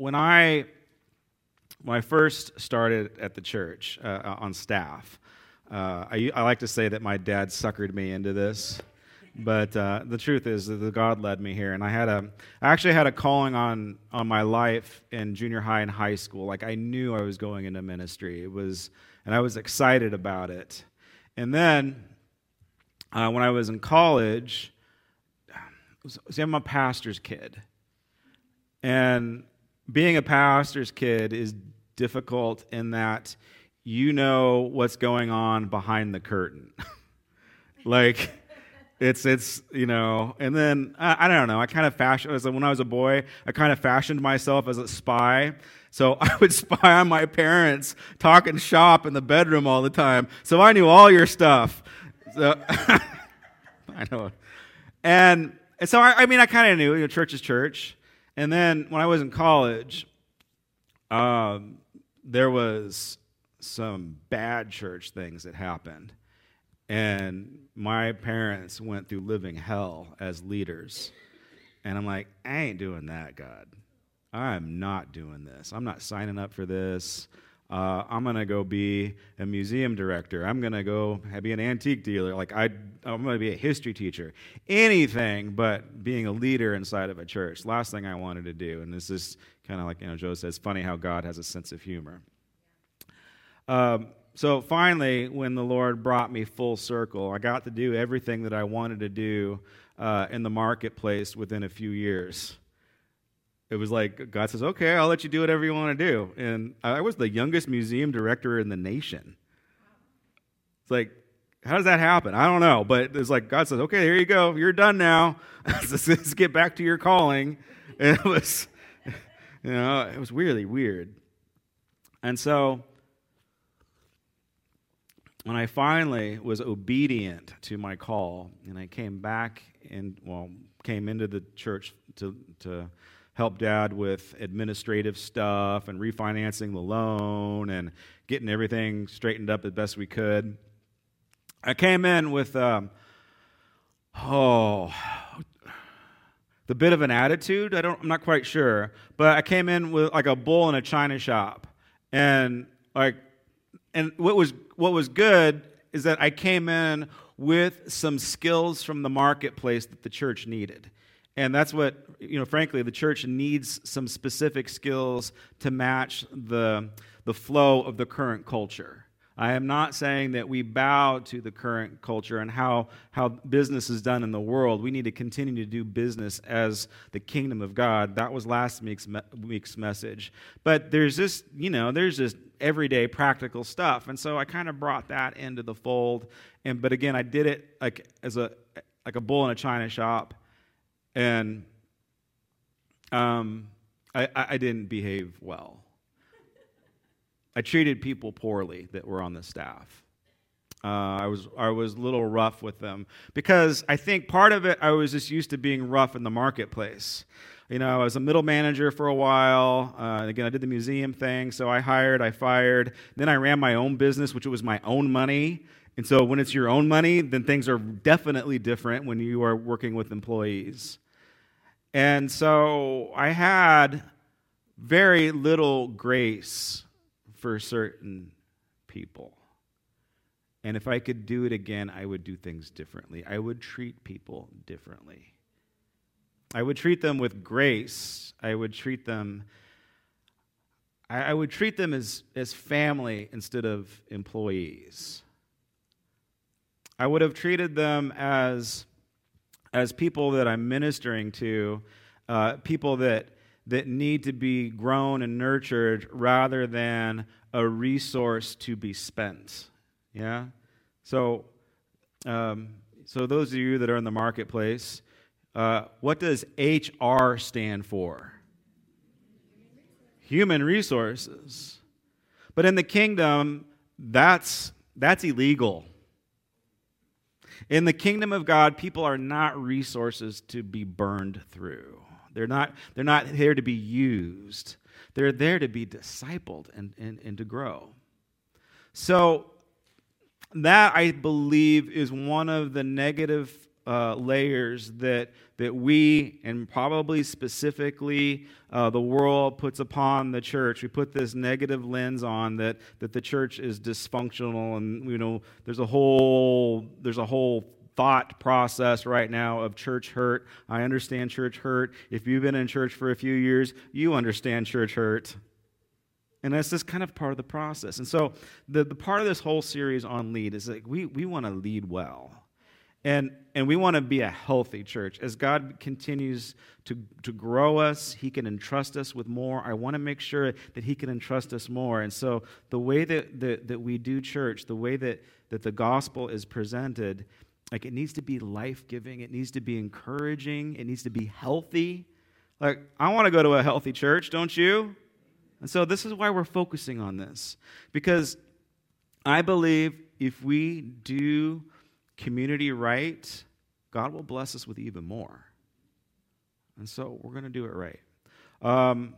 when I when I first started at the church uh, on staff, uh, I, I, like to say that my dad suckered me into this, but uh, the truth is that God led me here, and I had a I actually had a calling on on my life in junior high and high school. Like I knew I was going into ministry. It was, and I was excited about it. And then uh, when I was in college, see, I'm a pastor's kid, and being a pastor's kid is difficult in that you know what's going on behind the curtain. like, it's it's you know, and then I, I don't know. I kind of fashioned as when I was a boy. I kind of fashioned myself as a spy. So I would spy on my parents talking shop in the bedroom all the time. So I knew all your stuff. So I know, and, and so I, I mean, I kind of knew. You know, church is church. And then when I was in college, um, there was some bad church things that happened. And my parents went through living hell as leaders. And I'm like, I ain't doing that, God. I'm not doing this. I'm not signing up for this. Uh, I'm going to go be a museum director. I'm going to go be an antique dealer. Like, I, I'm going to be a history teacher. Anything but being a leader inside of a church. Last thing I wanted to do. And this is kind of like, you know, Joe says, funny how God has a sense of humor. Um, so finally, when the Lord brought me full circle, I got to do everything that I wanted to do uh, in the marketplace within a few years it was like God says, "Okay, I'll let you do whatever you want to do." And I was the youngest museum director in the nation. It's like, how does that happen? I don't know, but it's like God says, "Okay, here you go. You're done now. Let's get back to your calling." And it was, you know, it was really weird. And so, when I finally was obedient to my call, and I came back and well, came into the church to to help dad with administrative stuff and refinancing the loan and getting everything straightened up as best we could. I came in with, um, oh, the bit of an attitude. I don't, I'm not quite sure, but I came in with like a bull in a china shop, and like, and what was what was good is that I came in with some skills from the marketplace that the church needed. And that's what, you know, frankly, the church needs some specific skills to match the, the flow of the current culture. I am not saying that we bow to the current culture and how, how business is done in the world. We need to continue to do business as the kingdom of God. That was last week's, me- week's message. But there's this, you know, there's just everyday practical stuff. And so I kind of brought that into the fold. And, but again, I did it like as a, like a bull in a china shop. And um, I, I didn't behave well. I treated people poorly that were on the staff. Uh, I was I was a little rough with them because I think part of it I was just used to being rough in the marketplace. You know, I was a middle manager for a while. Uh, again, I did the museum thing, so I hired, I fired. Then I ran my own business, which was my own money. And so when it's your own money, then things are definitely different when you are working with employees. And so I had very little grace for certain people. And if I could do it again, I would do things differently. I would treat people differently. I would treat them with grace. I would treat them I, would treat them as, as family instead of employees. I would have treated them as, as people that I'm ministering to, uh, people that, that need to be grown and nurtured rather than a resource to be spent. Yeah? So, um, so those of you that are in the marketplace, uh, what does HR stand for? Human resources. But in the kingdom, that's, that's illegal. In the kingdom of God, people are not resources to be burned through. They're not, they're not here to be used. They're there to be discipled and, and, and to grow. So, that I believe is one of the negative uh, layers that, that we, and probably specifically uh, the world, puts upon the church. We put this negative lens on that, that the church is dysfunctional, and you know, there's a whole there's a whole thought process right now of church hurt. I understand church hurt. If you've been in church for a few years, you understand church hurt. And that's just kind of part of the process. And so the, the part of this whole series on lead is like we, we want to lead well. And, and we want to be a healthy church. As God continues to, to grow us, He can entrust us with more. I want to make sure that He can entrust us more. And so the way that, that, that we do church, the way that, that the gospel is presented, like it needs to be life giving, it needs to be encouraging, it needs to be healthy. Like, I want to go to a healthy church, don't you? And so this is why we're focusing on this. Because I believe if we do community right, God will bless us with even more. And so we're going to do it right. Um,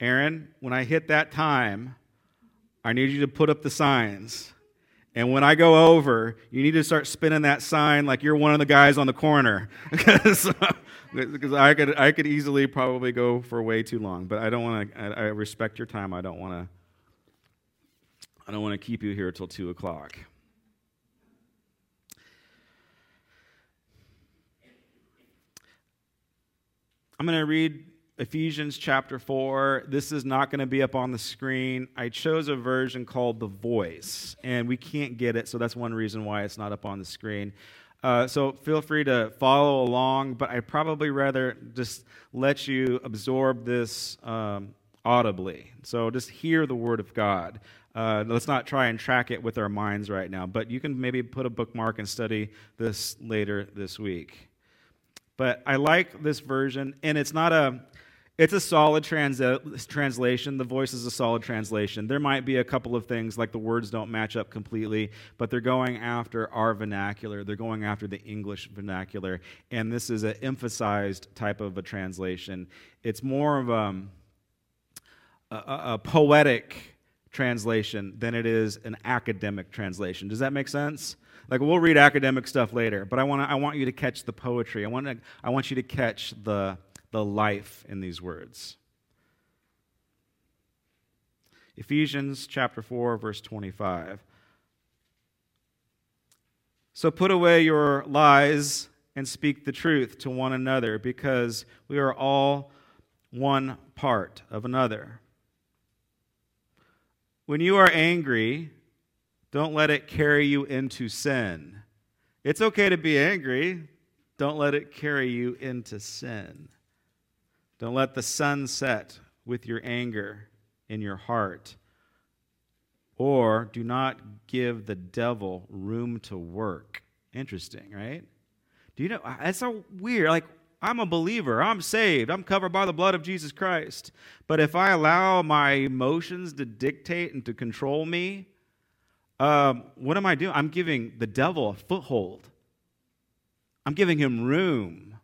Aaron, when I hit that time, I need you to put up the signs. And when I go over, you need to start spinning that sign like you're one of the guys on the corner. because I could I could easily probably go for way too long, but I don't want to. I, I, respect your time. I don't want to. I don't want to keep you here till two o'clock. I'm going to read Ephesians chapter 4. This is not going to be up on the screen. I chose a version called The Voice, and we can't get it, so that's one reason why it's not up on the screen. Uh, so feel free to follow along, but I'd probably rather just let you absorb this um, audibly. So just hear the Word of God. Uh, let's not try and track it with our minds right now, but you can maybe put a bookmark and study this later this week. But I like this version, and it's not a it's a solid trans- translation. The voice is a solid translation. There might be a couple of things like the words don't match up completely, but they're going after our vernacular. They're going after the English vernacular. And this is an emphasized type of a translation. It's more of um, a, a, a poetic translation than it is an academic translation. Does that make sense? Like we'll read academic stuff later, but I want I want you to catch the poetry. I want to, I want you to catch the the life in these words. Ephesians chapter 4 verse 25. So put away your lies and speak the truth to one another because we are all one part of another. When you are angry, don't let it carry you into sin. It's okay to be angry. Don't let it carry you into sin. Don't let the sun set with your anger in your heart. Or do not give the devil room to work. Interesting, right? Do you know? That's so weird. Like, I'm a believer. I'm saved. I'm covered by the blood of Jesus Christ. But if I allow my emotions to dictate and to control me, um, what am I doing? I'm giving the devil a foothold. I'm giving him room.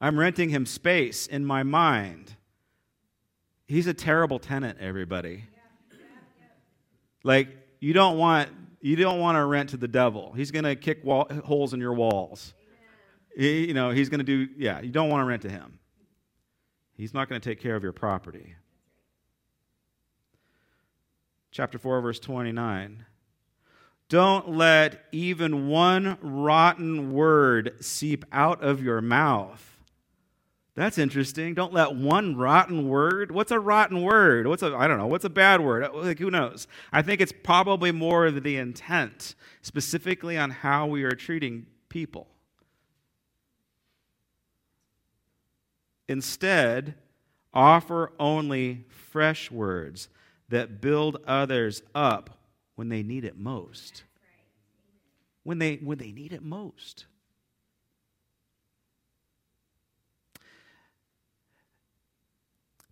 I'm renting him space in my mind. He's a terrible tenant, everybody. Like, you don't want you don't want to rent to the devil. He's going to kick wall, holes in your walls. He, you know, he's going to do, yeah, you don't want to rent to him. He's not going to take care of your property. Chapter 4, verse 29. Don't let even one rotten word seep out of your mouth that's interesting. Don't let one rotten word. What's a rotten word? What's a I don't know. What's a bad word? Uh, like who knows? I think it's probably more the intent, specifically on how we are treating people. Instead, offer only fresh words that build others up when they need it most. When they when they need it most.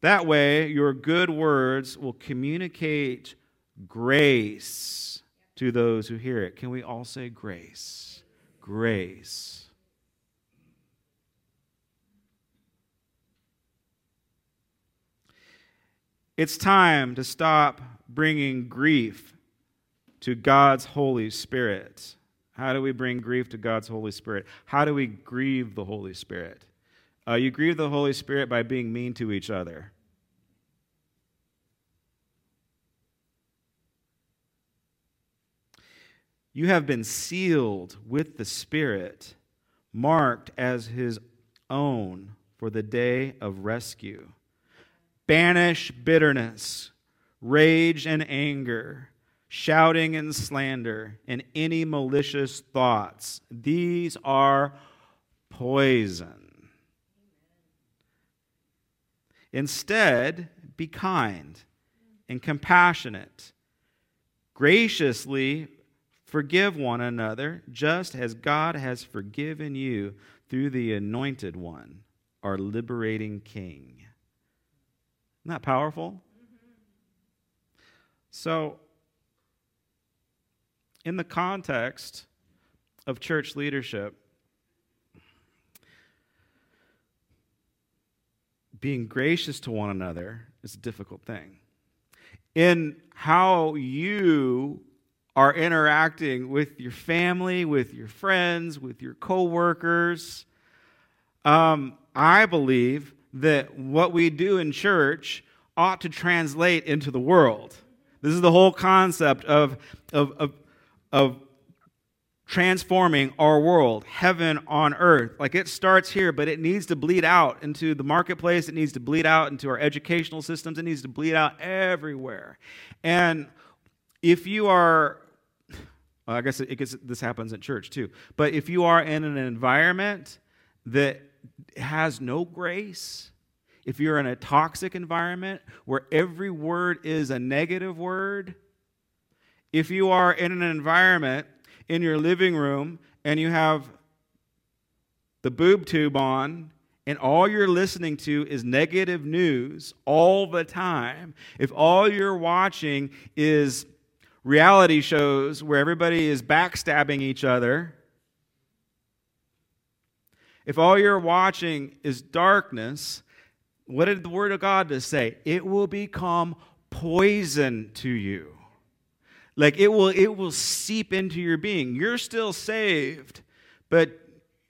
That way, your good words will communicate grace to those who hear it. Can we all say grace? Grace. It's time to stop bringing grief to God's Holy Spirit. How do we bring grief to God's Holy Spirit? How do we grieve the Holy Spirit? Uh, you grieve the Holy Spirit by being mean to each other. You have been sealed with the Spirit, marked as His own for the day of rescue. Banish bitterness, rage and anger, shouting and slander, and any malicious thoughts. These are poison. Instead, be kind and compassionate, graciously Forgive one another, just as God has forgiven you through the anointed one, our liberating King. Isn't that powerful? So, in the context of church leadership, being gracious to one another is a difficult thing. In how you are interacting with your family, with your friends, with your coworkers. Um, I believe that what we do in church ought to translate into the world. This is the whole concept of, of, of, of transforming our world, heaven on earth. Like it starts here, but it needs to bleed out into the marketplace. It needs to bleed out into our educational systems. It needs to bleed out everywhere. And if you are, well, I guess, it, gets, this happens at church too, but if you are in an environment that has no grace, if you're in a toxic environment where every word is a negative word, if you are in an environment in your living room and you have the boob tube on and all you're listening to is negative news all the time, if all you're watching is reality shows where everybody is backstabbing each other, if all you're watching is darkness, what did the Word of God just say? It will become poison to you. Like it will, it will seep into your being. You're still saved, but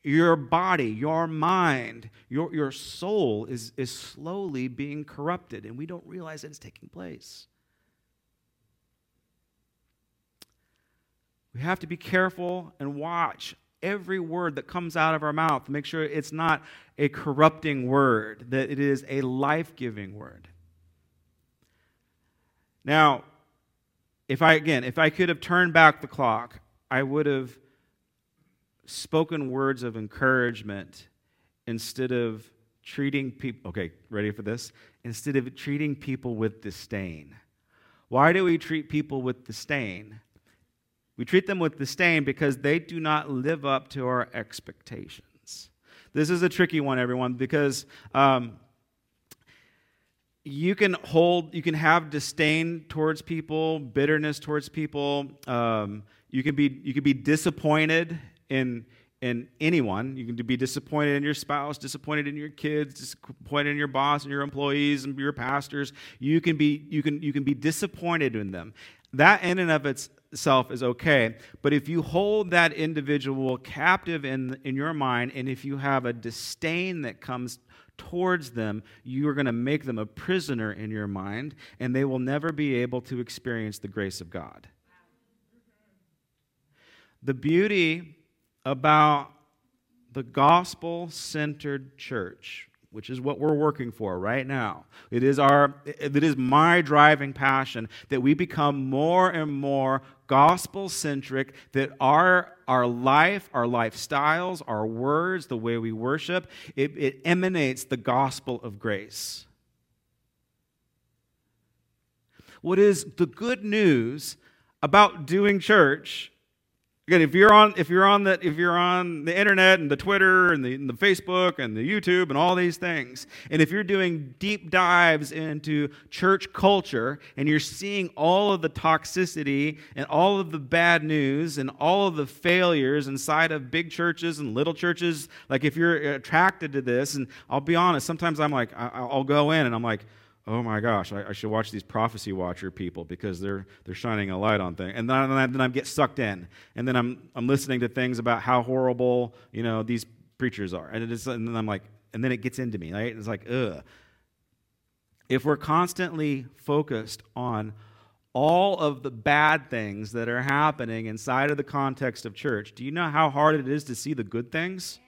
your body, your mind, your, your soul is, is slowly being corrupted, and we don't realize that it's taking place. We have to be careful and watch every word that comes out of our mouth. Make sure it's not a corrupting word, that it is a life giving word. Now, if I, again, if I could have turned back the clock, I would have spoken words of encouragement instead of treating people, okay, ready for this? Instead of treating people with disdain. Why do we treat people with disdain? We treat them with disdain because they do not live up to our expectations. This is a tricky one, everyone, because um, you can hold, you can have disdain towards people, bitterness towards people. Um, you can be, you can be disappointed in in anyone. You can be disappointed in your spouse, disappointed in your kids, disappointed in your boss and your employees and your pastors. You can be you can you can be disappointed in them. That in and of its self is okay. But if you hold that individual captive in, in your mind, and if you have a disdain that comes towards them, you are going to make them a prisoner in your mind, and they will never be able to experience the grace of God. The beauty about the gospel centered church which is what we're working for right now. It is our it is my driving passion that we become more and more gospel centric that our our life, our lifestyles, our words, the way we worship, it, it emanates the gospel of grace. What is the good news about doing church Again, if you're on if you're on the if you're on the internet and the Twitter and the, and the, Facebook and the YouTube and all these things, and if you're doing deep dives into church culture and you're seeing all of the toxicity and all of the bad news and all of the failures inside of big churches and little churches, like if you're attracted to this, and I'll be honest, sometimes I'm like I'll go in and I'm like, oh my gosh, I, I, should watch these prophecy watcher people because they're they're shining a light on things. And then, I, then I get sucked in, and then I'm I'm listening to things about how horrible you know these preachers are, and it is, and then I'm like, and then it gets into me, right? It's like, ugh. If we're constantly focused on all of the bad things that are happening inside of the context of church, do you know how hard it is to see the good things?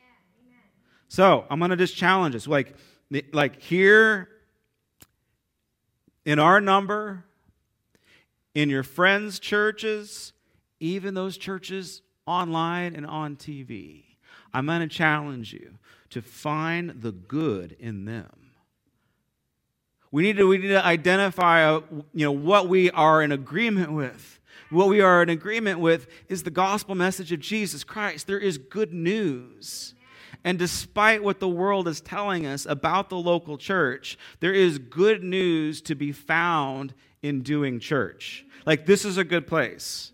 So I'm going to just challenge us. Like, like here in our number, in your friends' churches, even those churches online and on TV, I'm going to challenge you to find the good in them. We need to, we need to identify uh, you know, what we are in agreement with. What we are in agreement with is the gospel message of Jesus Christ. There is good news. And despite what the world is telling us about the local church, there is good news to be found in doing church. Like, this is a good place.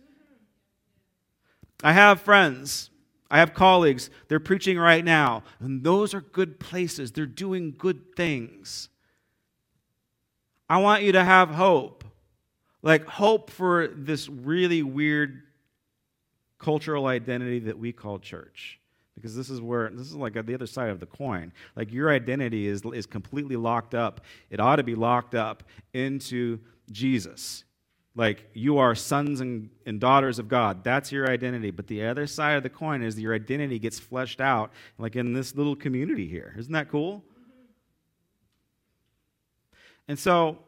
I have friends, I have colleagues, they're preaching right now, and those are good places. They're doing good things. I want you to have hope. Like, hope for this really weird cultural identity that we call church because this is where this is like the other side of the coin. Like your identity is, is completely locked up. It ought to be locked up into jesus. Like you are sons and, and daughters of god. That's your identity. But the other side of the coin is your identity gets fleshed out like in this little community here. Isn't that cool? And so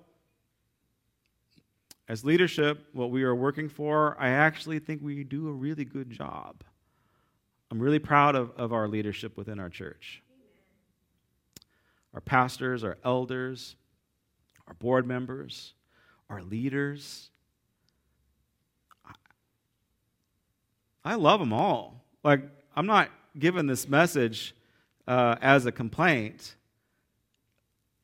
as leadership what we are working for i actually think we do a really good job I'm really proud of, of our leadership within our church. Our pastors, our elders, our board members, our leaders. I love them all. Like, I'm not giving this message uh, as a complaint.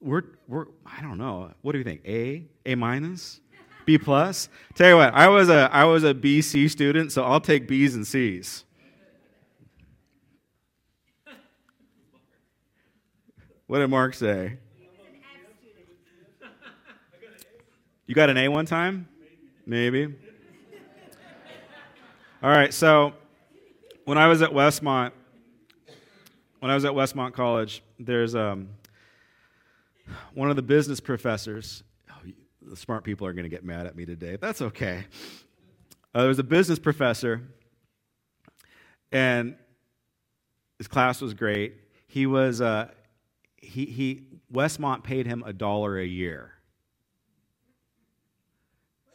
We're, we're, I don't know. What do you think? A, A minus, B plus. Tell you what, I was a, I was a BC student, so I'll take B's and C's. What did Mark say? You got an A one time? Maybe. All right, so when I was at Westmont, when I was at Westmont College, there's um, one of the business professors. Oh, the smart people are going to get mad at me today. That's okay. Uh, there was a business professor, and his class was great. He was uh, he, he Westmont paid him a dollar a year.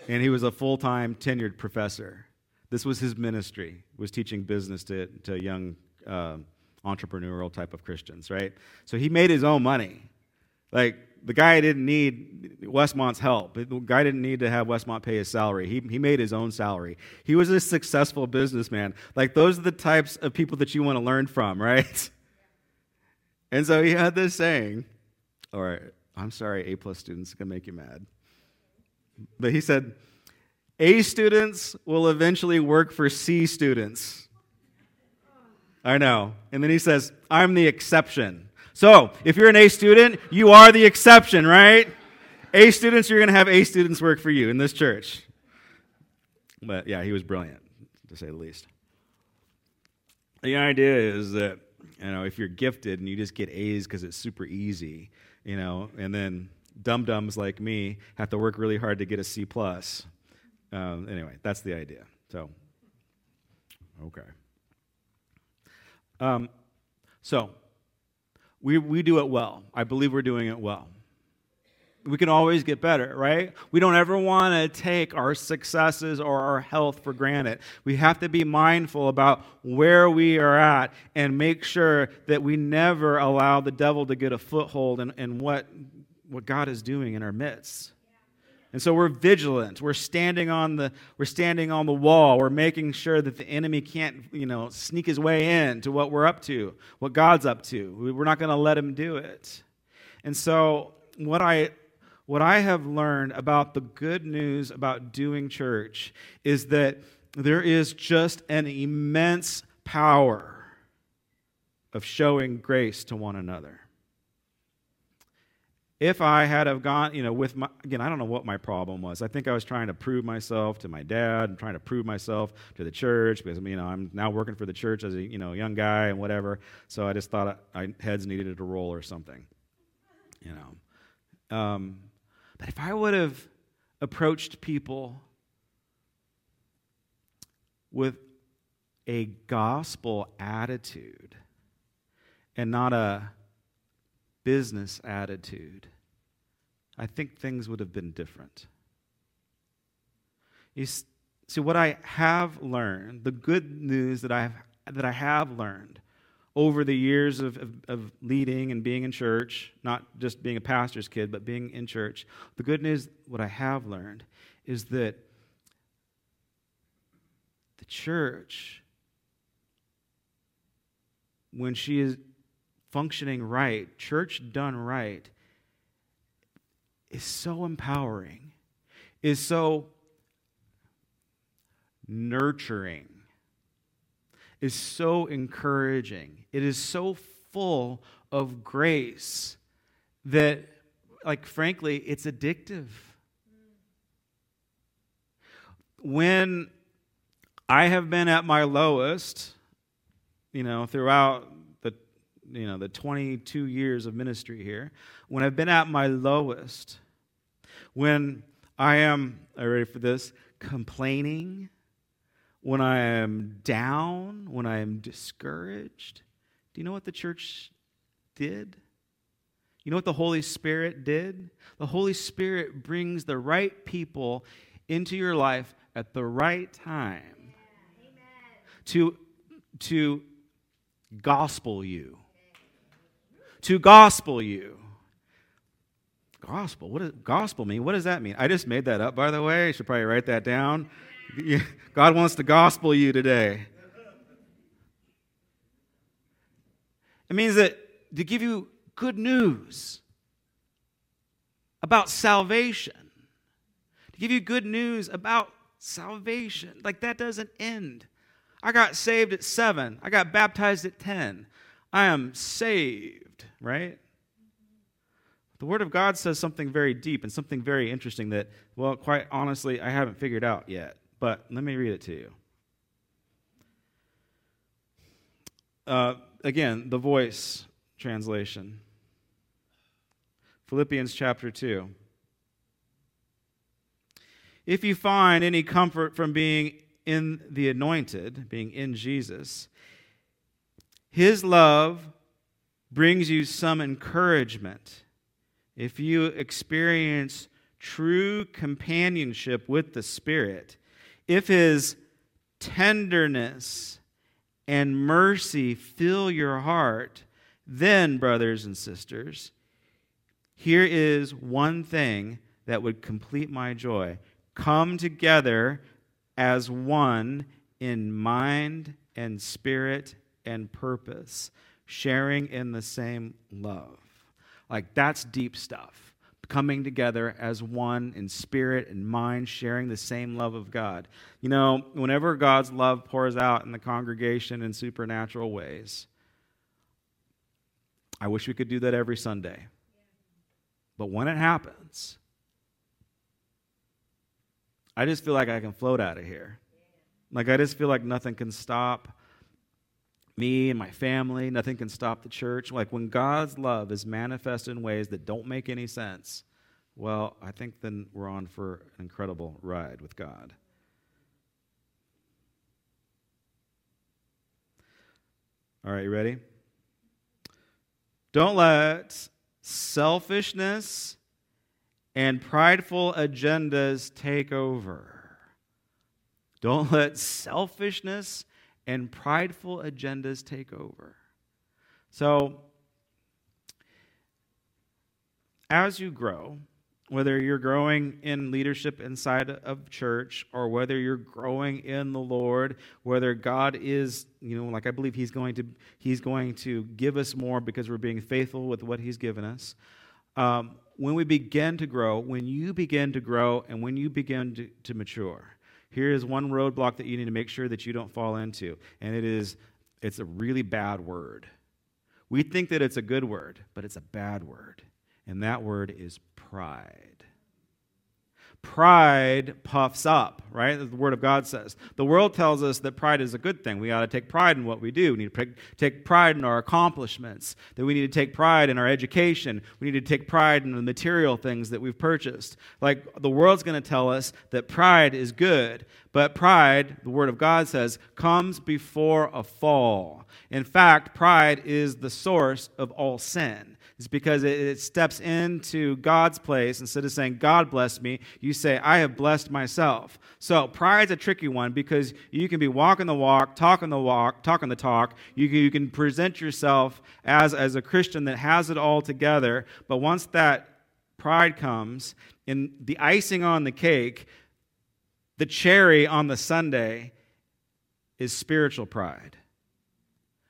And he was a full time tenured professor. This was his ministry, was teaching business to, to young uh, entrepreneurial type of Christians, right? So he made his own money. Like, the guy didn't need Westmont's help. The guy didn't need to have Westmont pay his salary. He, he made his own salary. He was a successful businessman. Like, those are the types of people that you want to learn from, right? And so he had this saying, or I'm sorry, A plus students can make you mad. But he said, A students will eventually work for C students. I know. And then he says, I'm the exception. So if you're an A student, you are the exception, right? A students, you're going to have A students work for you in this church. But yeah, he was brilliant, to say the least. The idea is that you know, if you're gifted and you just get A's because it's super easy, you know, and then dum dums like me have to work really hard to get a C plus. Um, anyway, that's the idea. So, okay. Um, so, we, we do it well. I believe we're doing it well we can always get better, right? We don't ever want to take our successes or our health for granted. We have to be mindful about where we are at and make sure that we never allow the devil to get a foothold in, in what, what God is doing in our midst. And so we're vigilant. We're standing on the we're standing on the wall. We're making sure that the enemy can't, you know, sneak his way in to what we're up to, what God's up to. We're not going to let him do it. And so what I what I have learned about the good news about doing church is that there is just an immense power of showing grace to one another. if I had have gone, you know, with my, again, I don't know what my problem was. I think I was trying to prove myself to my dad and trying to prove myself to the church because, you know, I'm now working for the church as a, you know, young guy and whatever. So I just thought I, I heads needed to roll or something, you know. Um, but if I would have approached people with a gospel attitude and not a business attitude, I think things would have been different. You see, what I have learned, the good news that I have, that I have learned over the years of, of, of, leading and being in church, not just being a pastor's kid, but being in church, the good news, what I have learned, is that the church, when she is functioning right, church done right, is so empowering, is so nurturing, is so encouraging. It is so full of grace that, like, frankly, it's addictive. When I have been at my lowest, you know, throughout the, you know, the 22 years of ministry here, when I've been at my lowest, when I am, are you ready for this? Complaining, when I am down, when I am discouraged. Do you know what the church did? You know what the Holy Spirit did? The Holy Spirit brings the right people into your life at the right time to, to gospel you to gospel you. Gospel. What does gospel mean? What does that mean? I just made that up, by the way. Should probably write that down. God wants to gospel you today. It means that to give you good news about salvation, to give you good news about salvation. Like that doesn't end. I got saved at seven, I got baptized at 10. I am saved right? The Word of God says something very deep and something very interesting that, well, quite honestly, I haven't figured out yet. But let me read it to you. Uh, again, the voice translation. Philippians chapter 2. If you find any comfort from being in the anointed, being in Jesus, his love brings you some encouragement, if you experience true companionship with the Spirit, if His tenderness and mercy fill your heart, then, brothers and sisters, here is one thing that would complete my joy. Come together as one in mind and spirit and purpose sharing in the same love. Like, that's deep stuff. Coming together as one in spirit and mind, sharing the same love of God. You know, whenever God's love pours out in the congregation in supernatural ways, I wish we could do that every Sunday. But when it happens, I just feel like I can float out of here. Like, I just feel like nothing can stop me and my family. Nothing can stop the church. Like when God's love is manifested in ways that don't make any sense, well, I think then we're on for an incredible ride with God. All right, you ready? Don't let selfishness and prideful agendas take over. Don't let selfishness and prideful agendas take over. So, as you grow, whether you're growing in leadership inside of church or whether you're growing in the Lord, whether God is, you know, like I believe he's going to he's going to give us more because we're being faithful with what he's given us. Um, when we begin to grow, when you begin to grow and when you begin to, to mature, here is one roadblock that you need to make sure that you don't fall into, and it is it's a really bad word. We think that it's a good word, but it's a bad word. and that word is pride. Pride puffs up, right? The Word of God says. The world tells us that pride is a good thing. We ought to take pride in what we do. We need to take pride in our accomplishments, that we need to take pride in our education. We need to take pride in the material things that we've purchased. Like the world's going to tell us that pride is good, but pride, the Word of God says, comes before a fall. In fact, pride is the source of all sin is because it, steps into God's place. Instead of saying, God bless me, you say, I have blessed myself. So pride's a tricky one because you can be walking the walk, talking the walk, talking the talk. You can, you can present yourself as, as a Christian that has it all together. But once that pride comes, and the icing on the cake, the cherry on the sundae, is spiritual pride.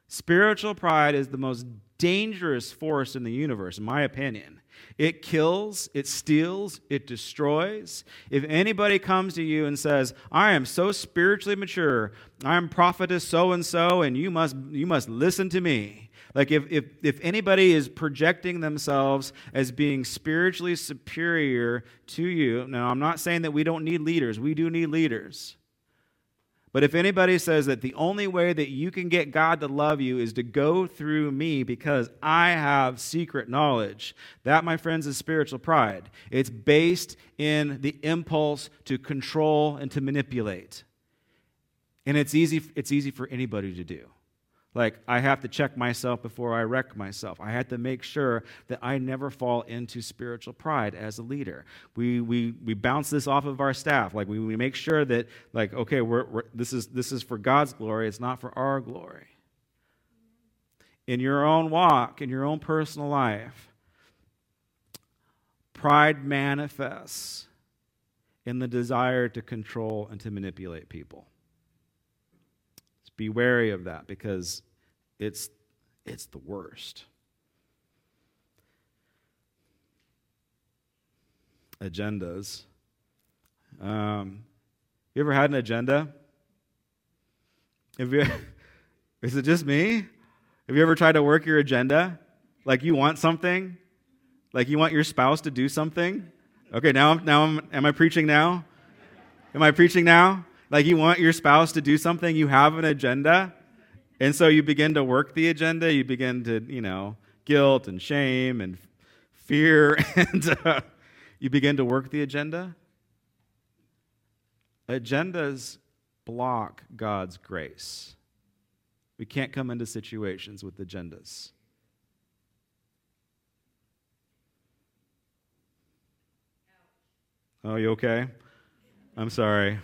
Spiritual pride is the most dangerous force in the universe, in my opinion. It kills, it steals, it destroys. If anybody comes to you and says, I am so spiritually mature, I'm prophetess so and so, and you must, you must listen to me. Like if, if, if anybody is projecting themselves as being spiritually superior to you, now I'm not saying that we don't need leaders, we do need leaders. But if anybody says that the only way that you can get God to love you is to go through me because I have secret knowledge, that, my friends, is spiritual pride. It's based in the impulse to control and to manipulate. And it's easy, it's easy for anybody to do. Like, I have to check myself before I wreck myself. I have to make sure that I never fall into spiritual pride as a leader. We, we, we bounce this off of our staff. Like, we, we make sure that, like, okay, we're, we're, this, is, this is for God's glory, it's not for our glory. In your own walk, in your own personal life, pride manifests in the desire to control and to manipulate people be wary of that because it's, it's the worst. Agendas. Um, you ever had an agenda? Have you, is it just me? Have you ever tried to work your agenda? Like you want something? Like you want your spouse to do something? Okay, now, now I'm, am I preaching now? Am I preaching now? Like you want your spouse to do something, you have an agenda. And so you begin to work the agenda, you begin to, you know, guilt and shame and fear, and uh, you begin to work the agenda. Agendas block God's grace. We can't come into situations with agendas. Oh, you okay? I'm sorry.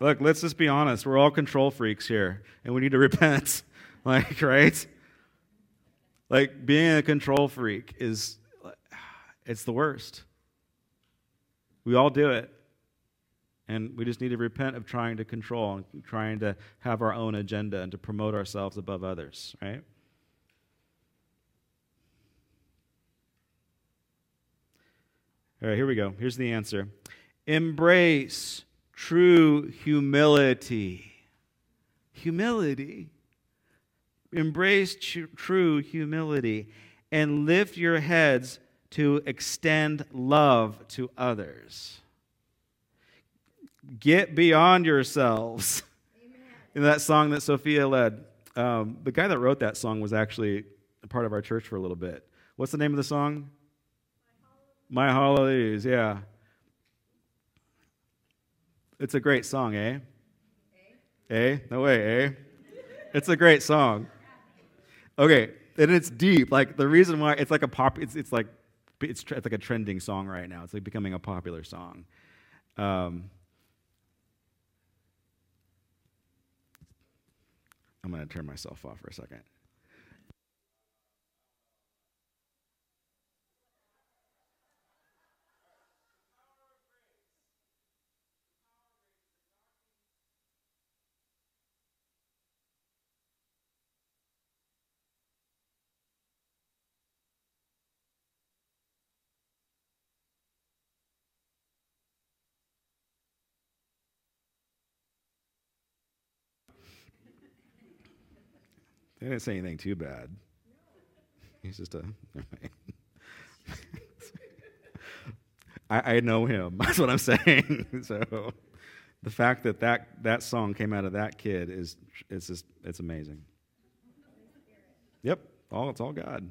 Look, let's just be honest. We're all control freaks here, and we need to repent. like, right? Like, being a control freak is, it's the worst. We all do it. And we just need to repent of trying to control and trying to have our own agenda and to promote ourselves above others, right? All right, here we go. Here's the answer Embrace true humility. Humility. Embrace true humility and lift your heads to extend love to others. Get beyond yourselves. In that song that Sophia led, um, the guy that wrote that song was actually a part of our church for a little bit. What's the name of the song? My Holidays, yeah. It's a great song, eh? Eh? No way, eh? It's a great song. Okay, and it's deep. Like the reason why it's like a pop, it's it's like it's, it's like a trending song right now. It's like becoming a popular song. Um, I'm to turn myself off for a second. They didn't say anything too bad. He's just a. I, I know him. That's what I'm saying. so the fact that, that that song came out of that kid is it's just it's amazing. Yep, all it's all God.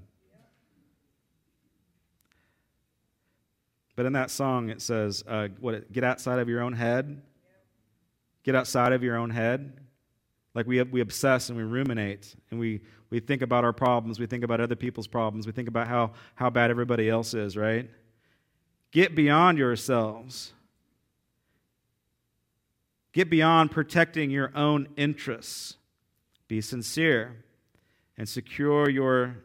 But in that song, it says, uh, "What? Get outside of your own head. Get outside of your own head. Like we, we obsess and we ruminate and we, we think about our problems. We think about other people's problems. We think about how, how bad everybody else is, right? Get beyond yourselves. Get beyond protecting your own interests. Be sincere and secure your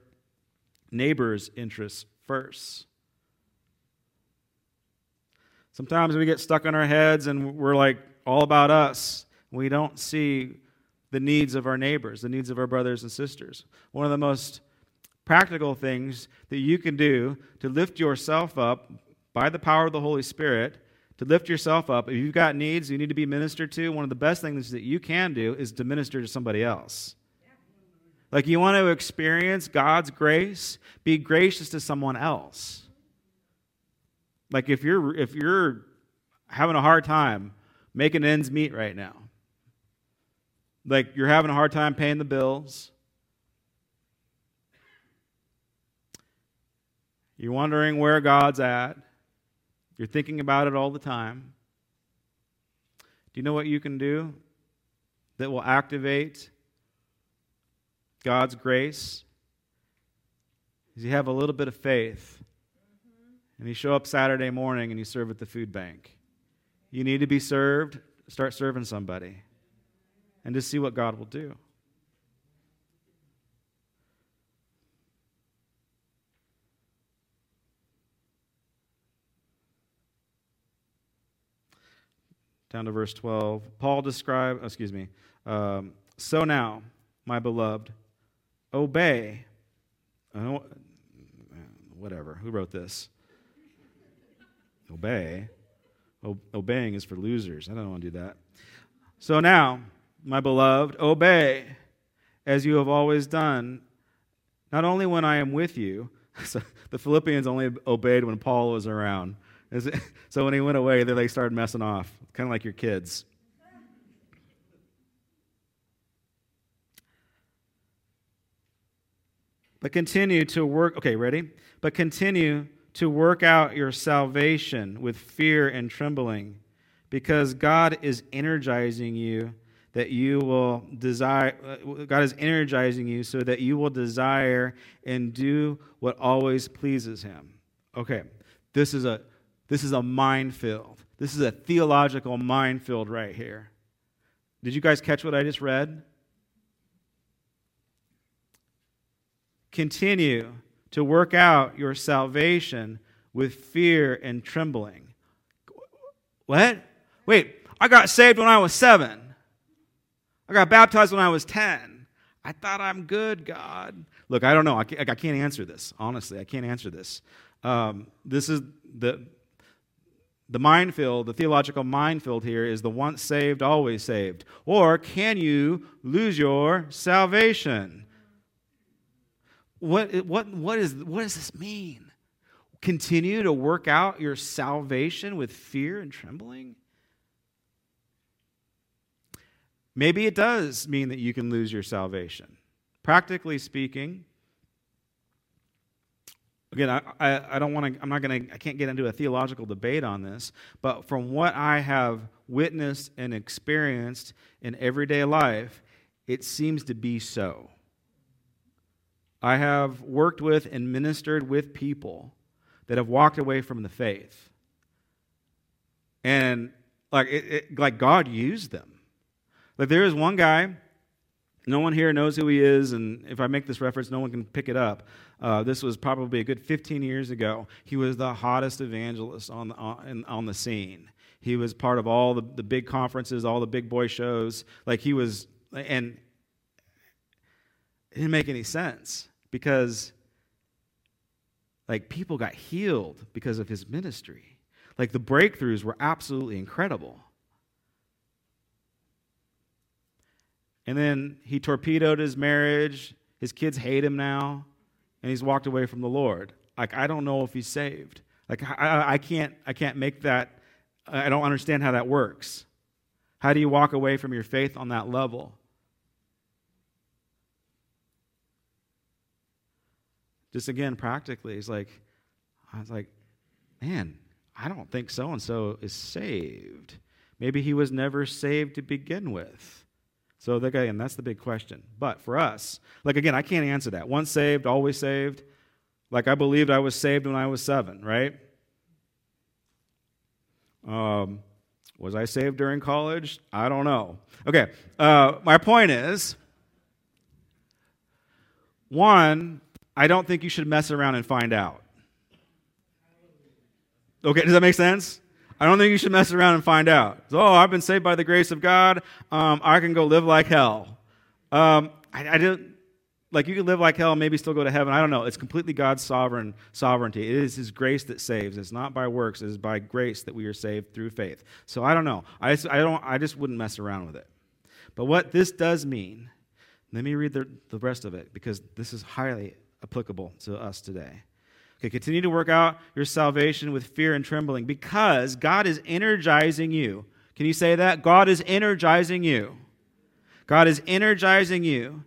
neighbor's interests first. Sometimes we get stuck on our heads and we're like all about us. We don't see the needs of our neighbors, the needs of our brothers and sisters. One of the most practical things that you can do to lift yourself up by the power of the Holy Spirit, to lift yourself up, if you've got needs you need to be ministered to, one of the best things that you can do is to minister to somebody else. Like you want to experience God's grace, be gracious to someone else. Like if you're if you're having a hard time making ends meet right now, like you're having a hard time paying the bills. You're wondering where God's at. You're thinking about it all the time. Do you know what you can do that will activate God's grace? Is you have a little bit of faith and you show up Saturday morning and you serve at the food bank. You need to be served, start serving somebody and to see what God will do. Down to verse 12. Paul described, oh, excuse me, um, so now, my beloved, obey. whatever. Who wrote this? Obey. O- obeying is for losers. I don't want to do that. So now, my beloved, obey as you have always done, not only when I am with you. So the Philippians only obeyed when Paul was around. So when he went away, they started messing off, kind of like your kids. But continue to work, okay, ready? But continue to work out your salvation with fear and trembling, because God is energizing you that you will desire, uh, God is energizing you so that you will desire and do what always pleases Him. Okay, this is a, this is a minefield. This is a theological minefield right here. Did you guys catch what I just read? Continue to work out your salvation with fear and trembling. What? Wait, I got saved when I was seven. I got baptized when I was 10. I thought I'm good, God. Look, I don't know. I can't, answer this. Honestly, I can't answer this. Um, this is the, the minefield, the theological minefield here is the once saved, always saved. Or can you lose your salvation? What, what, what, is, what does this mean? Continue to work out your salvation with fear and trembling? Maybe it does mean that you can lose your salvation. Practically speaking, again, I, I, I don't want to, I'm not going to, I can't get into a theological debate on this, but from what I have witnessed and experienced in everyday life, it seems to be so. I have worked with and ministered with people that have walked away from the faith. And like, it, it, like God used them. But there is one guy, no one here knows who he is, and if I make this reference, no one can pick it up. Uh, this was probably a good 15 years ago. He was the hottest evangelist on the, on, on the scene. He was part of all the, the big conferences, all the big boy shows. Like he was, and it didn't make any sense because like people got healed because of his ministry. Like the breakthroughs were absolutely incredible. And then he torpedoed his marriage. His kids hate him now. and he's walked away from the Lord. Like, I don't know if he's saved. Like, I, I, can't, I can't make that, I don't understand how that works. How do you walk away from your faith on that level? Just again, practically, it's like, I was like, man, I don't think so and so is saved. Maybe he was never saved to begin with. So again, that's the big question. But for us, like again, I can't answer that. Once saved, always saved. Like I believed I was saved when I was seven, right? Um, was I saved during college? I don't know. Okay, uh, my point is one, I don't think you should mess around and find out. Okay, does that make sense? I don't think you should mess around and find out. So, oh, I've been saved by the grace of God. Um, I can go live like hell. Um, I, I didn't like you can live like hell, maybe still go to heaven. I don't know. It's completely God's sovereign sovereignty. It is His grace that saves. It's not by works. It is by grace that we are saved through faith. So I don't know. I just, I don't. I just wouldn't mess around with it. But what this does mean, let me read the, the rest of it because this is highly applicable to us today. Okay, continue to work out your salvation with fear and trembling because God is energizing you. Can you say that? God is energizing you. God is energizing you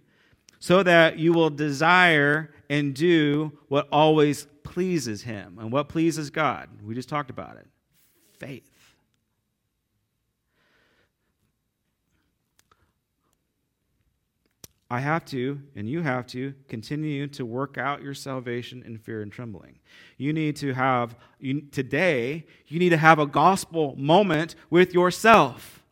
so that you will desire and do what always pleases Him. And what pleases God? We just talked about it faith. I have to, and you have to, continue to work out your salvation in fear and trembling. You need to have, you, today, you need to have a gospel moment with yourself.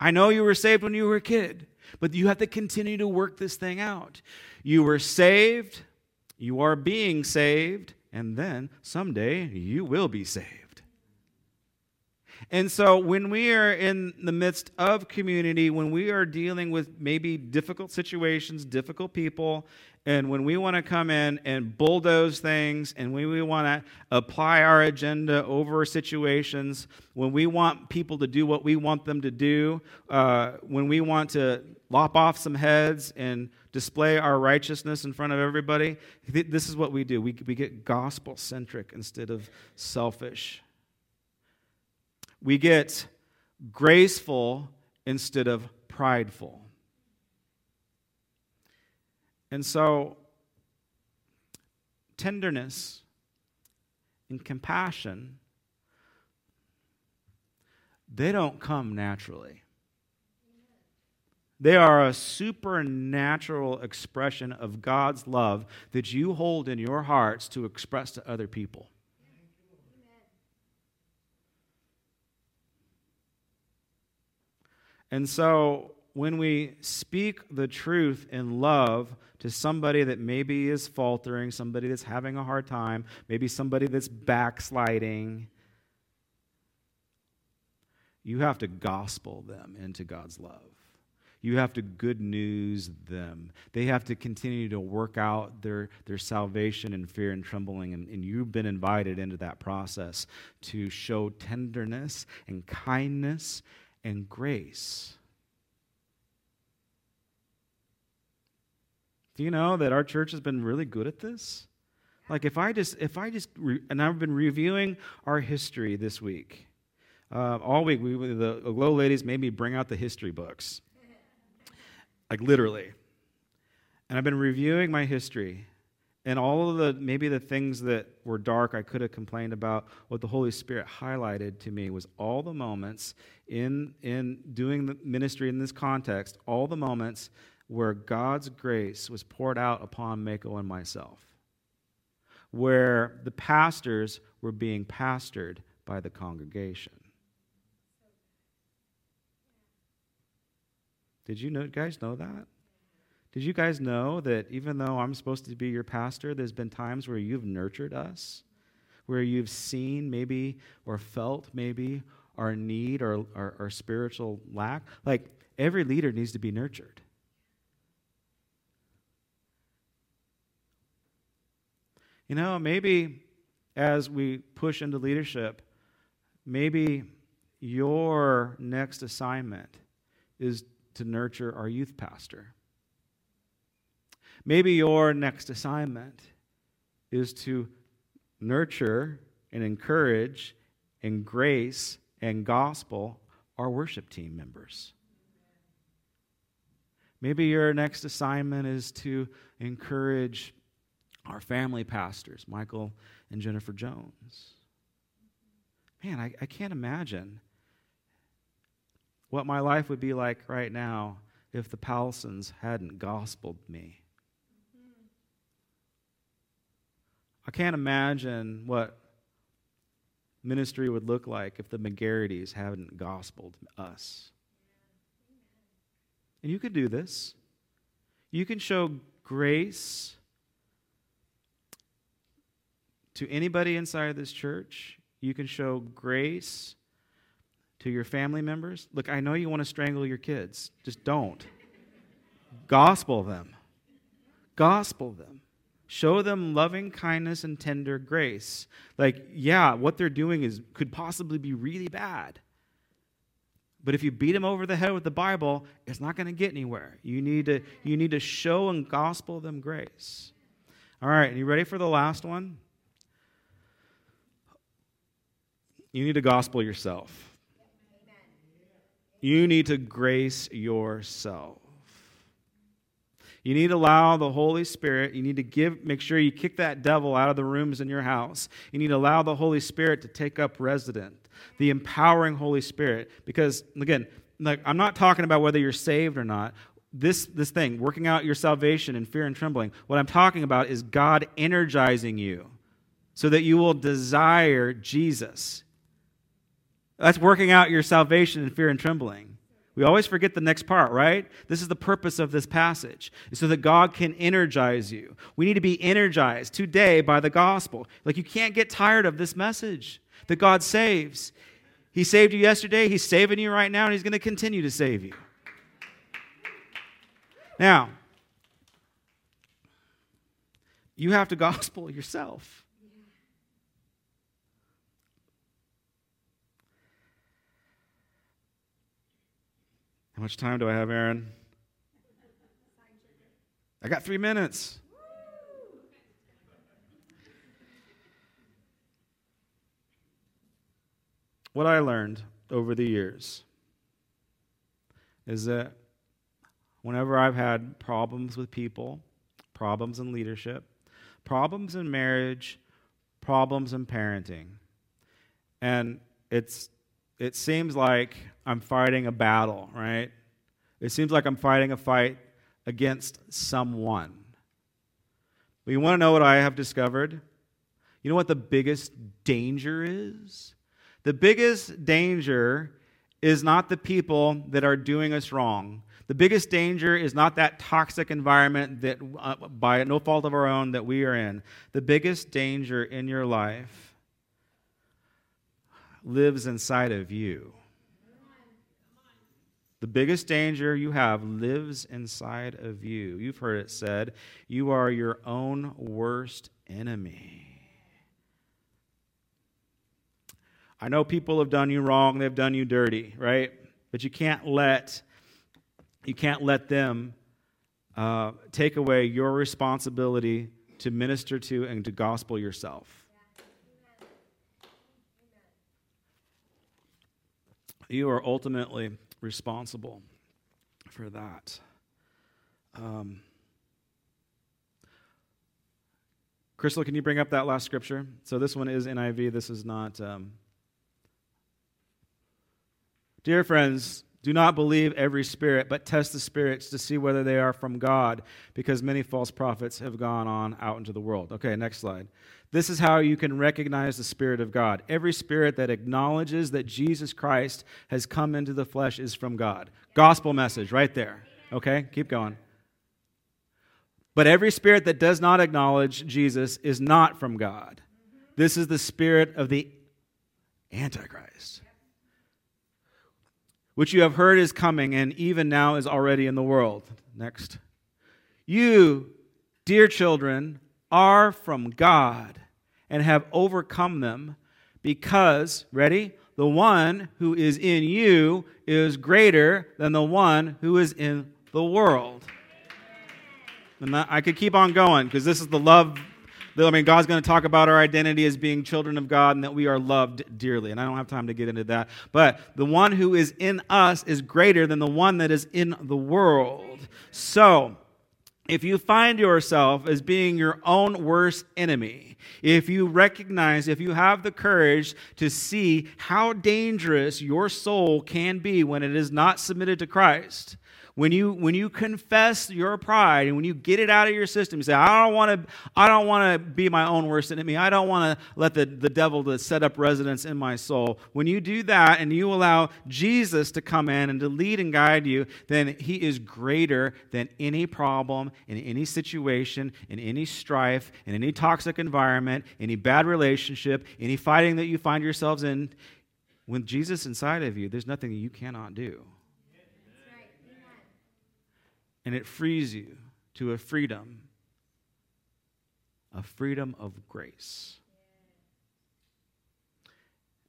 I know you were saved when you were a kid, but you have to continue to work this thing out. You were saved, you are being saved, and then someday you will be saved. And so, when we are in the midst of community, when we are dealing with maybe difficult situations, difficult people, and when we want to come in and bulldoze things, and when we want to apply our agenda over situations, when we want people to do what we want them to do, uh, when we want to lop off some heads and display our righteousness in front of everybody, this is what we do. We, we get gospel centric instead of selfish. We get graceful instead of prideful. And so, tenderness and compassion, they don't come naturally. They are a supernatural expression of God's love that you hold in your hearts to express to other people. And so when we speak the truth in love to somebody that maybe is faltering, somebody that's having a hard time, maybe somebody that's backsliding, you have to gospel them into God's love. You have to good news them. They have to continue to work out their, their salvation in fear and trembling. And, and you've been invited into that process to show tenderness and kindness and grace. Do you know that our church has been really good at this? Like if I just if I just re, and I've been reviewing our history this week. Uh, all week, we, the low ladies made me bring out the history books, like literally. And I've been reviewing my history, and all of the maybe the things that were dark I could have complained about. What the Holy Spirit highlighted to me was all the moments in in doing the ministry in this context, all the moments where God's grace was poured out upon Mako and myself, where the pastors were being pastored by the congregation. Did you know, guys know that? Did you guys know that even though I'm supposed to be your pastor, there's been times where you've nurtured us, where you've seen maybe or felt maybe our need or our, our spiritual lack? Like every leader needs to be nurtured. You know, maybe as we push into leadership, maybe your next assignment is to nurture our youth pastor. Maybe your next assignment is to nurture and encourage and grace and gospel our worship team members. Maybe your next assignment is to encourage our family pastors, Michael and Jennifer Jones. Man, I, I can't imagine what my life would be like right now if the Powelsons hadn't gospeled me. I can't imagine what ministry would look like if the McGarrity's hadn't gospeled us. And you can do this. You can show grace to anybody inside this church. You can show grace to your family members. Look, I know you want to strangle your kids. Just don't. Gospel them. Gospel them. Show them loving kindness and tender grace. Like, yeah, what they're doing is could possibly be really bad. But if you beat them over the head with the Bible, it's not going to get anywhere. You need to you need to show and gospel them grace. All right, and you ready for the last one? You need to gospel yourself. You need to grace yourself. You need to allow the Holy Spirit, you need to give, make sure you kick that devil out of the rooms in your house. You need to allow the Holy Spirit to take up resident, the empowering Holy Spirit. Because, again, like, I'm not talking about whether you're saved or not. This, this thing, working out your salvation in fear and trembling, what I'm talking about is God energizing you so that you will desire Jesus. That's working out your salvation in fear and trembling. We always forget the next part, right? This is the purpose of this passage, so that God can energize you. We need to be energized today by the gospel. Like you can't get tired of this message that God saves. He saved you yesterday, He's saving you right now, and He's going to continue to save you. Now, you have to gospel yourself. How much time do I have, Aaron? I got three minutes. What I learned over the years is that whenever I've had problems with people, problems in leadership, problems in marriage, problems in parenting, and it's it seems like I'm fighting a battle, right? It seems like I'm fighting a fight against someone. But you want to know what I have discovered? You know what the biggest danger is? The biggest danger is not the people that are doing us wrong. The biggest danger is not that toxic environment that, uh, by no fault of our own, that we are in. The biggest danger in your life lives inside of you. The biggest danger you have lives inside of you. You've heard it said, you are your own worst enemy. I know people have done you wrong, they've done you dirty, right? But you can't let you can't let them uh, take away your responsibility to minister to and to gospel yourself. You are ultimately responsible for that. Um, Crystal, can you bring up that last scripture? So this one is NIV. This is not. Um... Dear friends, do not believe every spirit, but test the spirits to see whether they are from God, because many false prophets have gone on out into the world. Okay, next slide. This is how you can recognize the Spirit of God. Every spirit that acknowledges that Jesus Christ has come into the flesh is from God. Gospel message right there. Okay, keep going. But every spirit that does not acknowledge Jesus is not from God. This is the spirit of the Antichrist which you have heard is coming and even now is already in the world. Next. You, dear children, are from God and have overcome them because, ready? The one who is in you is greater than the one who is in the world. And I could keep on going because this is the love. I mean, God's going to talk about our identity as being children of God and that we are loved dearly. And I don't have time to get into that. But the one who is in us is greater than the one that is in the world. So, if you find yourself as being your own worst enemy, if you recognize, if you have the courage to see how dangerous your soul can be when it is not submitted to Christ, when you when you confess your pride and when you get it out of your system, you say, I don't want to I don't want to be my own worst enemy. I don't want to let the, the devil to set up residence in my soul. When you do that and you allow Jesus to come in and to lead and guide you, then he is greater than any problem, in any situation, in any strife, in any toxic environment, any bad relationship, any fighting that you find yourselves in. With Jesus inside of you, there's nothing you cannot do and it frees you to a freedom, a freedom of grace.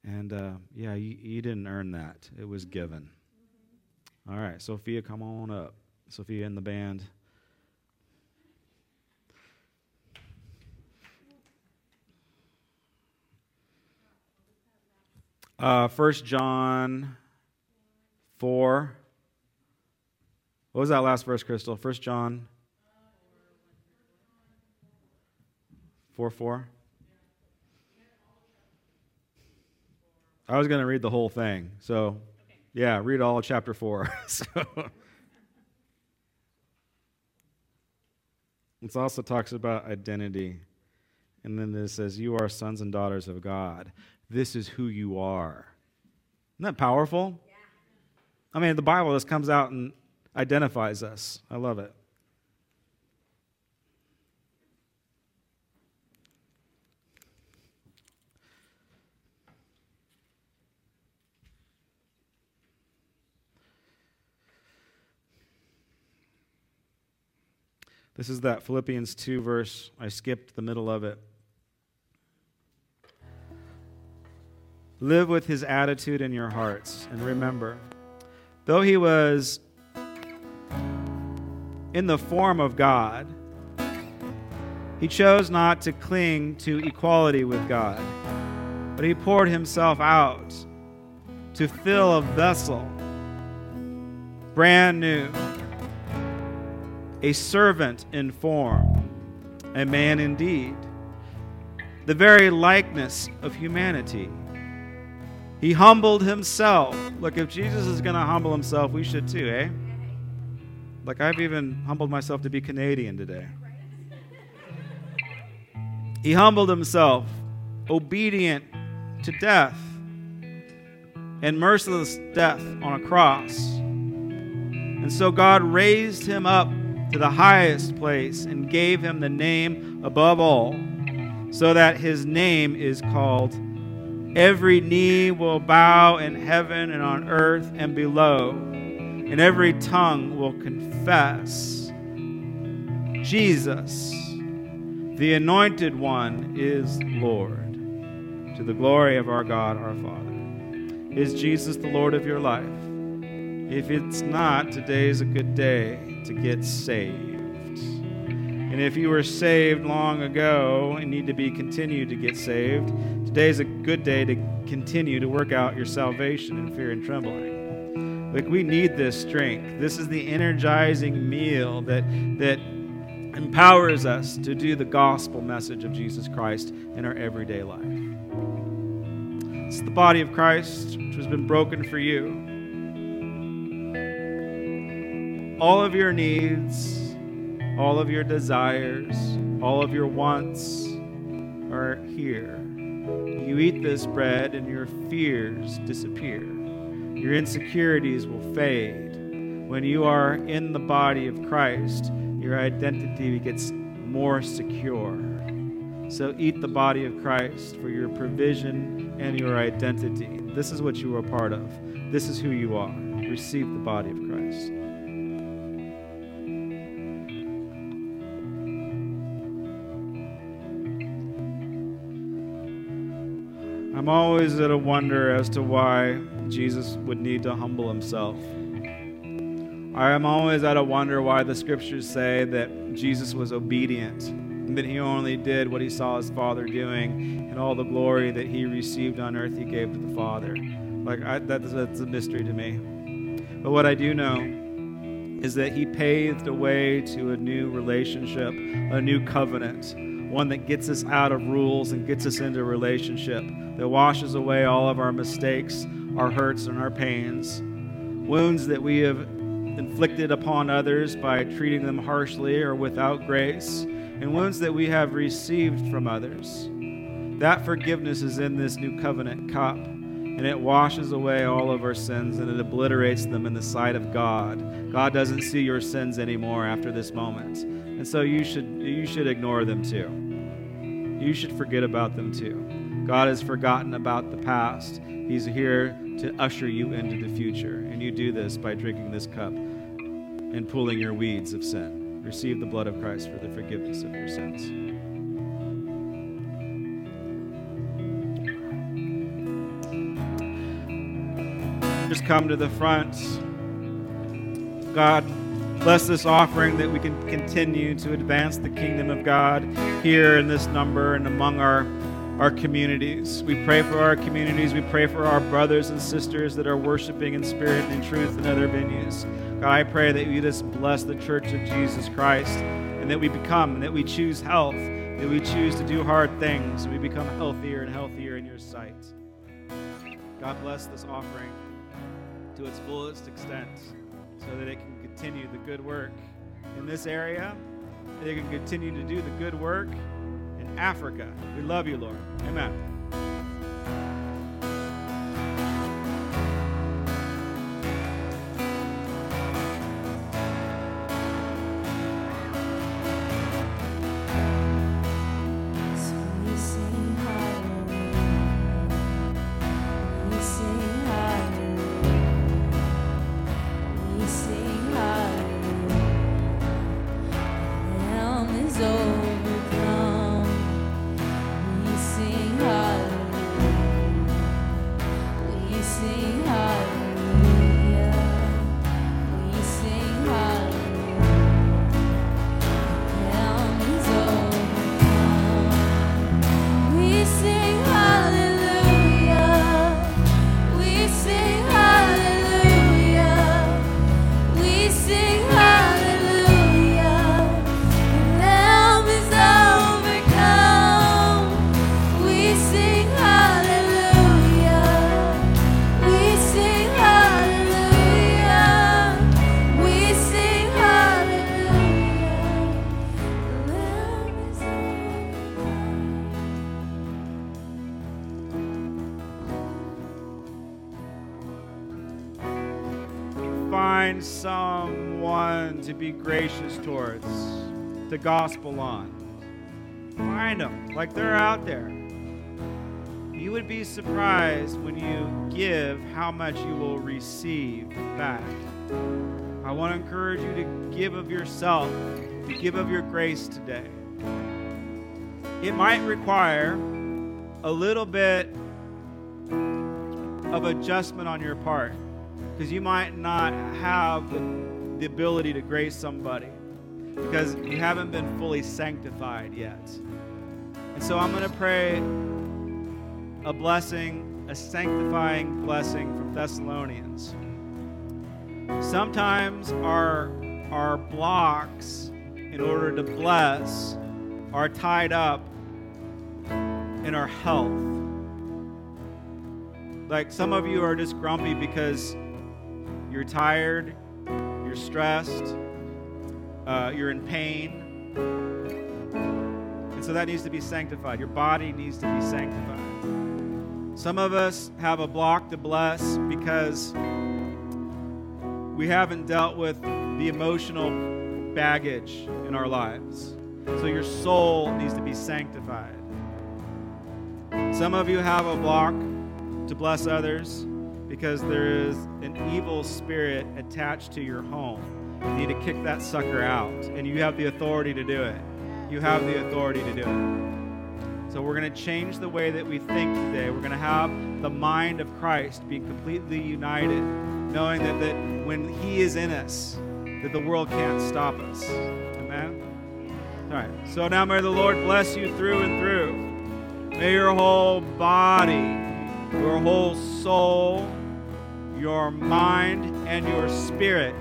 And uh, yeah, you, you, didn't earn that, it was given. All right, Sophia, come on up. Sophia in the band. Uh, 1 John 4. What was that last verse, Crystal? 1 John 4 4. I was going to read the whole thing. So, yeah, read all of chapter 4. so. It also talks about identity. And then it says, You are sons and daughters of God. This is who you are. Isn't that powerful? Yeah. I mean, the Bible just comes out and identifies us. I love it. This is that Philippians 2 verse. I skipped the middle of it. Live with his attitude in your hearts. And remember, though he was in the form of God, he chose not to cling to equality with God, but he poured himself out to fill a vessel, brand new, a servant in form, a man indeed, the very likeness of humanity. He humbled himself. Look, if Jesus is going to humble himself, we should too, eh? Like, I've even humbled myself to be Canadian today. He humbled himself, obedient to death, and merciless death on a cross. And so God raised him up to the highest place and gave him the name above all, so that his name is called. Every knee will bow in heaven and on earth and below and every tongue will confess Jesus, the anointed one, is Lord, to the glory of our God, our Father. Is Jesus the Lord of your life? If it's not, today's a good day to get saved. And if you were saved long ago and need to be continued to get saved, today's a good day to continue to work out your salvation in fear and trembling. Like we need this strength. This is the energizing meal that that empowers us to do the gospel message of Jesus Christ in our everyday life. It's the body of Christ which has been broken for you. All of your needs, all of your desires, all of your wants are here. You eat this bread and your fears disappear. Your insecurities will fade. When you are in the body of Christ, your identity gets more secure. So eat the body of Christ for your provision and your identity. This is what you are part of. This is who you are. Receive the body of Christ. I'm always at a wonder as to why Jesus would need to humble himself. I am always at a wonder why the scriptures say that Jesus was obedient and that he only did what he saw his Father doing, and all the glory that he received on earth he gave to the Father. Like, I, that's, that's a mystery to me. But what I do know is that he paved a way to a new relationship, a new covenant, one that gets us out of rules and gets us into relationship, that washes away all of our mistakes, our hurts, and our pains, wounds that we have inflicted upon others by treating them harshly or without grace, and wounds that we have received from others. That forgiveness is in this new covenant cup and it washes away all of our sins and it obliterates them in the sight of God. God doesn't see your sins anymore after this moment. And so you should you should ignore them too. You should forget about them too. God has forgotten about the past. He's here to usher you into the future. And you do this by drinking this cup and pulling your weeds of sin. Receive the blood of Christ for the forgiveness of your sins. just come to the front. God, bless this offering that we can continue to advance the kingdom of God here in this number and among our, our communities. We pray for our communities. We pray for our brothers and sisters that are worshiping in spirit and in truth in other venues. God, I pray that you just bless the church of Jesus Christ and that we become, and that we choose health, that we choose to do hard things, and we become healthier and healthier in your sight. God bless this offering to its fullest extent so that it can continue the good work in this area. It can continue to do the good work Africa. We love you, Lord. Amen. Gospel on. Find them, like they're out there. You would be surprised when you give how much you will receive back. I want to encourage you to give of yourself, to give of your grace today. It might require a little bit of adjustment on your part because you might not have the, the ability to grace somebody because you haven't been fully sanctified yet. And so I'm going to pray a blessing, a sanctifying blessing from Thessalonians. Sometimes our, our blocks, in order to bless, are tied up in our health. Like some of you are just grumpy because you're tired, you're stressed, uh, you're in pain. And so that needs to be sanctified. Your body needs to be sanctified. Some of us have a block to bless because we haven't dealt with the emotional baggage in our lives. So your soul needs to be sanctified. Some of you have a block to bless others because there is an evil spirit attached to your home. You need to kick that sucker out. And you have the authority to do it. You have the authority to do it. So we're going to change the way that we think today. We're going to have the mind of Christ, being completely united, knowing that, that when He is in us, that the world can't stop us. Amen? All right. So now may the Lord bless you through and through. May your whole body, your whole soul, your mind, and your spirit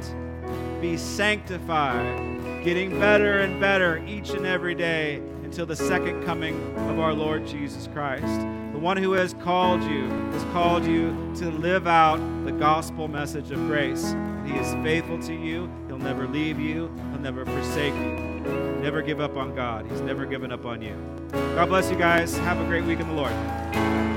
be sanctified, getting better and better each and every day until the second coming of our Lord Jesus Christ. The one who has called you has called you to live out the gospel message of grace. He is faithful to you. He'll never leave you. He'll never forsake you. Never give up on God. He's never given up on you. God bless you guys. Have a great week in the Lord.